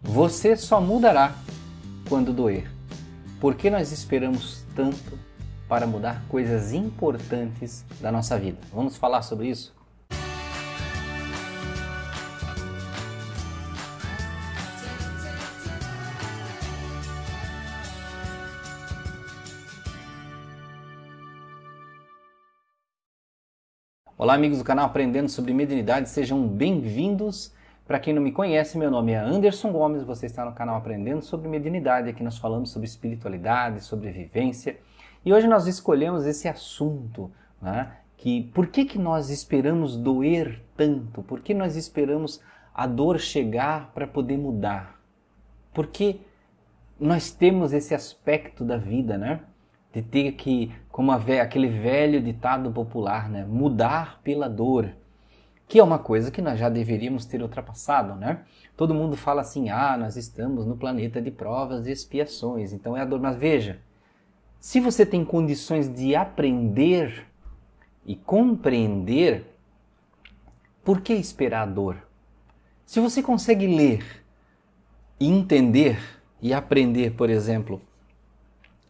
Você só mudará quando doer. Por que nós esperamos tanto para mudar coisas importantes da nossa vida? Vamos falar sobre isso? Olá, amigos do canal Aprendendo sobre Mediunidade, sejam bem-vindos para quem não me conhece, meu nome é Anderson Gomes, você está no canal Aprendendo sobre Mediunidade. Aqui nós falamos sobre espiritualidade, sobre vivência. E hoje nós escolhemos esse assunto, né? que por que, que nós esperamos doer tanto? Por que nós esperamos a dor chegar para poder mudar? Porque nós temos esse aspecto da vida, né? De ter que, como aquele velho ditado popular, né? Mudar pela dor que é uma coisa que nós já deveríamos ter ultrapassado, né? Todo mundo fala assim: ah, nós estamos no planeta de provas e expiações, então é a dor. Mas veja, se você tem condições de aprender e compreender, por que esperar a dor? Se você consegue ler entender e aprender, por exemplo,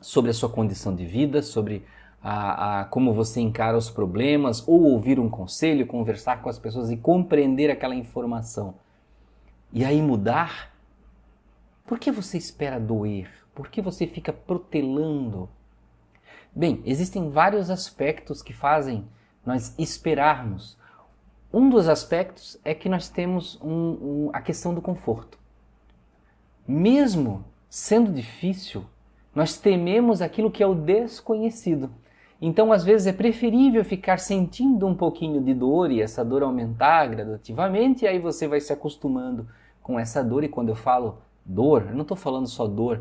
sobre a sua condição de vida, sobre a, a, como você encara os problemas, ou ouvir um conselho, conversar com as pessoas e compreender aquela informação. E aí mudar? Por que você espera doer? Por que você fica protelando? Bem, existem vários aspectos que fazem nós esperarmos. Um dos aspectos é que nós temos um, um, a questão do conforto. Mesmo sendo difícil, nós tememos aquilo que é o desconhecido. Então, às vezes, é preferível ficar sentindo um pouquinho de dor e essa dor aumentar gradativamente, e aí você vai se acostumando com essa dor. E quando eu falo dor, eu não estou falando só dor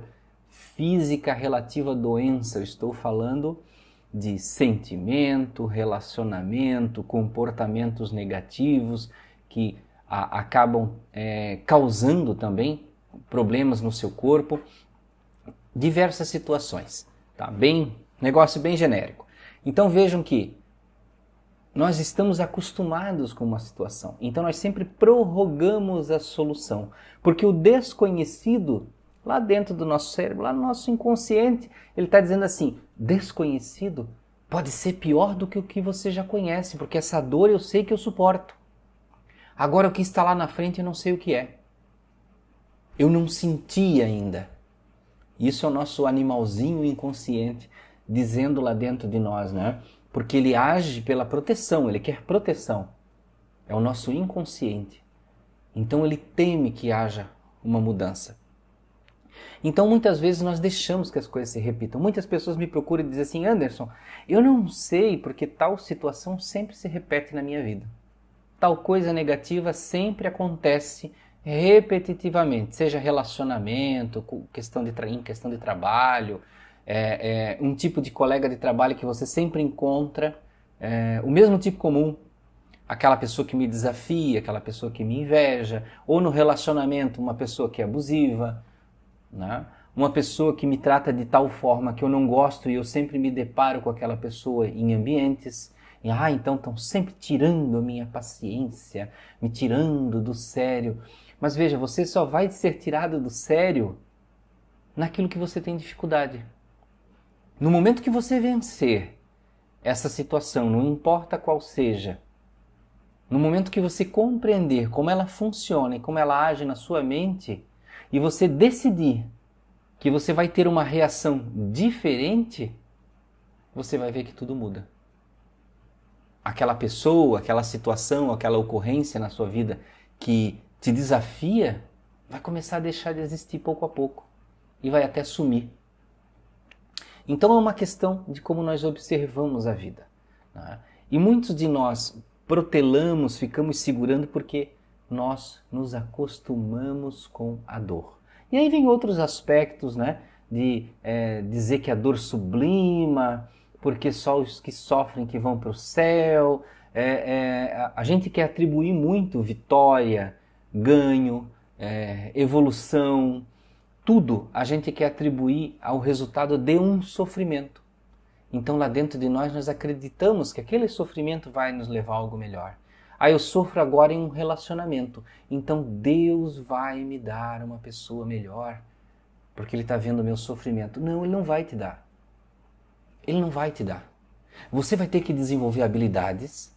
física relativa à doença, eu estou falando de sentimento, relacionamento, comportamentos negativos que a, acabam é, causando também problemas no seu corpo, diversas situações, tá? Bem, negócio bem genérico. Então vejam que nós estamos acostumados com uma situação, então nós sempre prorrogamos a solução, porque o desconhecido, lá dentro do nosso cérebro, lá no nosso inconsciente, ele está dizendo assim: desconhecido pode ser pior do que o que você já conhece, porque essa dor eu sei que eu suporto. Agora o que está lá na frente eu não sei o que é. Eu não senti ainda. Isso é o nosso animalzinho inconsciente dizendo lá dentro de nós, né? Porque ele age pela proteção, ele quer proteção. É o nosso inconsciente. Então ele teme que haja uma mudança. Então muitas vezes nós deixamos que as coisas se repitam. Muitas pessoas me procuram e dizem assim: Anderson, eu não sei porque tal situação sempre se repete na minha vida. Tal coisa negativa sempre acontece repetitivamente, seja relacionamento, questão de, em questão de trabalho, é, é, um tipo de colega de trabalho que você sempre encontra, é, o mesmo tipo comum, aquela pessoa que me desafia, aquela pessoa que me inveja, ou no relacionamento, uma pessoa que é abusiva, né? uma pessoa que me trata de tal forma que eu não gosto e eu sempre me deparo com aquela pessoa em ambientes. E, ah, então estão sempre tirando a minha paciência, me tirando do sério. Mas veja, você só vai ser tirado do sério naquilo que você tem dificuldade. No momento que você vencer essa situação, não importa qual seja, no momento que você compreender como ela funciona e como ela age na sua mente, e você decidir que você vai ter uma reação diferente, você vai ver que tudo muda. Aquela pessoa, aquela situação, aquela ocorrência na sua vida que te desafia, vai começar a deixar de existir pouco a pouco e vai até sumir. Então é uma questão de como nós observamos a vida. Né? E muitos de nós protelamos, ficamos segurando porque nós nos acostumamos com a dor. E aí vem outros aspectos, né? De é, dizer que a dor sublima, porque só os que sofrem que vão para o céu. É, é, a gente quer atribuir muito vitória, ganho, é, evolução, tudo a gente quer atribuir ao resultado de um sofrimento. Então lá dentro de nós nós acreditamos que aquele sofrimento vai nos levar a algo melhor. Ah, eu sofro agora em um relacionamento. Então Deus vai me dar uma pessoa melhor, porque Ele está vendo o meu sofrimento. Não, Ele não vai te dar. Ele não vai te dar. Você vai ter que desenvolver habilidades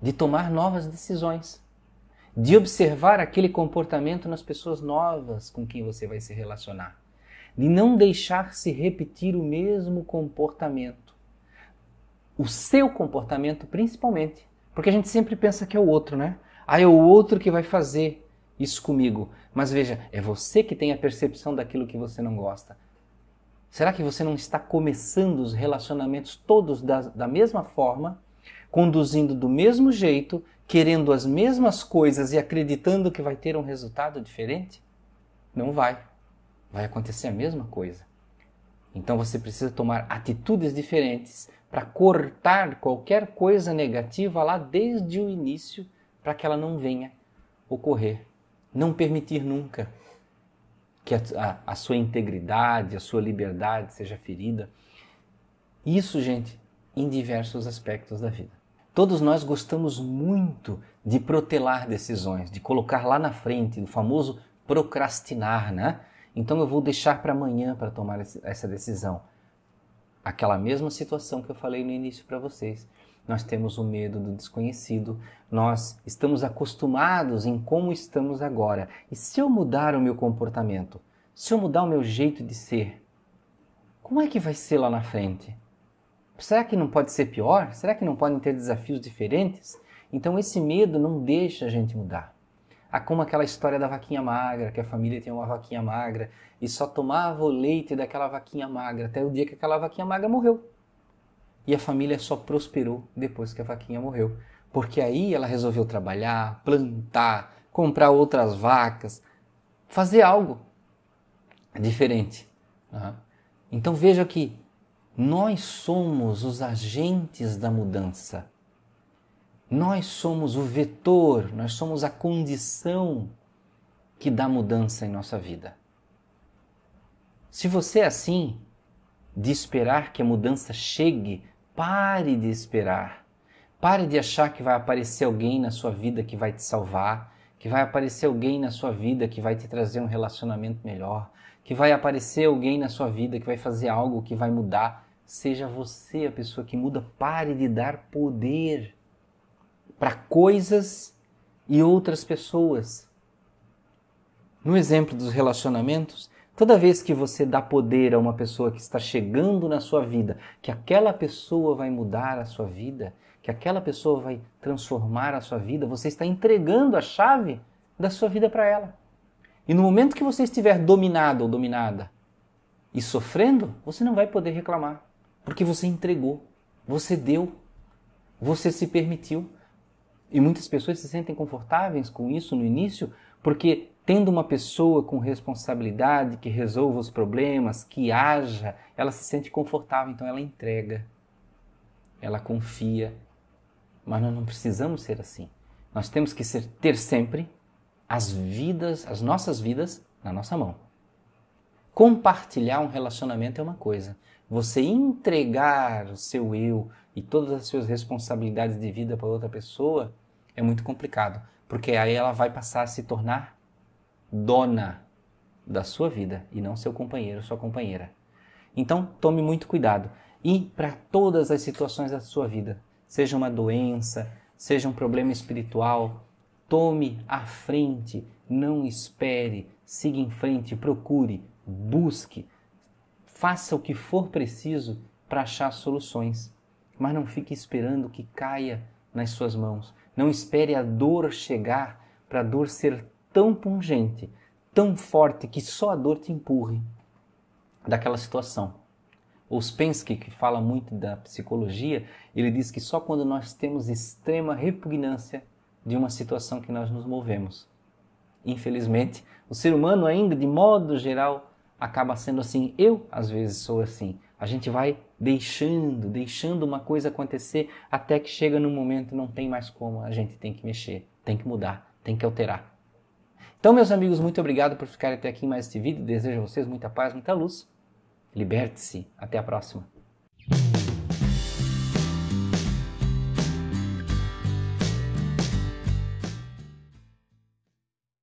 de tomar novas decisões, de observar aquele comportamento nas pessoas novas com quem você vai se relacionar, de não deixar se repetir o mesmo comportamento. O seu comportamento, principalmente. Porque a gente sempre pensa que é o outro, né? Ah, é o outro que vai fazer isso comigo. Mas veja, é você que tem a percepção daquilo que você não gosta. Será que você não está começando os relacionamentos todos da, da mesma forma, conduzindo do mesmo jeito, querendo as mesmas coisas e acreditando que vai ter um resultado diferente? Não vai. Vai acontecer a mesma coisa. Então você precisa tomar atitudes diferentes para cortar qualquer coisa negativa lá desde o início, para que ela não venha ocorrer. Não permitir nunca que a, a, a, sua integridade, a sua liberdade seja ferida. Isso, gente, em diversos aspectos da vida. Todos nós gostamos muito de protelar decisões, de colocar lá na frente, o famoso procrastinar, né? Então eu vou deixar para amanhã para tomar essa decisão aquela mesma situação que eu falei no início para vocês. Nós temos o medo do desconhecido, nós estamos acostumados em como estamos agora. E se eu mudar o meu comportamento, se eu mudar o meu jeito de ser, como é que vai ser lá na frente? Será que não pode ser pior? Será que não podem ter desafios diferentes? Então esse medo não deixa a gente mudar. Há como aquela história da vaquinha magra, que a família tinha uma vaquinha magra e só tomava o leite daquela vaquinha magra até o dia que aquela vaquinha magra morreu. E a família só prosperou depois que a vaquinha morreu. Porque aí ela resolveu trabalhar, plantar, comprar outras vacas, fazer algo diferente. Então veja que nós somos os agentes da mudança. Nós somos o vetor, nós somos a condição que dá mudança em nossa vida. Se você é assim, de esperar que a mudança chegue, pare de esperar. Pare de achar que vai aparecer alguém na sua vida que vai te salvar, que vai aparecer alguém na sua vida que vai te trazer um relacionamento melhor, que vai aparecer alguém na sua vida que vai fazer algo que vai mudar. Seja você a pessoa que muda. Pare de dar poder para coisas e outras pessoas. No exemplo dos relacionamentos, toda vez que você dá poder a uma pessoa que está chegando na sua vida, que aquela pessoa vai mudar a sua vida, que aquela pessoa vai transformar a sua vida, você está entregando a chave da sua vida para ela. E no momento que você estiver dominado ou dominada e sofrendo, você não vai poder reclamar, porque você entregou, você deu, você se permitiu. E muitas pessoas se sentem confortáveis com isso no início, porque tendo uma pessoa com responsabilidade que resolva os problemas, que haja, ela se sente confortável, então ela entrega, ela confia. Mas nós não precisamos ser assim. Nós temos que ser, ter sempre as vidas, as nossas vidas na nossa mão. Compartilhar um relacionamento é uma coisa. Você entregar o seu eu, e todas as suas responsabilidades de vida para outra pessoa é muito complicado, porque aí ela vai passar a se tornar dona da sua vida e não seu companheiro, sua companheira. Então, tome muito cuidado. E para todas as situações da sua vida, seja uma doença, seja um problema espiritual, tome à frente, não espere, siga em frente, procure, busque, faça o que for preciso para achar soluções mas não fique esperando que caia nas suas mãos. Não espere a dor chegar para a dor ser tão pungente, tão forte que só a dor te empurre daquela situação. O Spensky, que fala muito da psicologia, ele diz que só quando nós temos extrema repugnância de uma situação que nós nos movemos. Infelizmente, o ser humano ainda, de modo geral, acaba sendo assim. Eu, às vezes, sou assim. A gente vai deixando, deixando uma coisa acontecer até que chega num momento não tem mais como, a gente tem que mexer, tem que mudar, tem que alterar. Então, meus amigos, muito obrigado por ficarem até aqui mais este vídeo. Desejo a vocês muita paz, muita luz. Liberte-se. Até a próxima.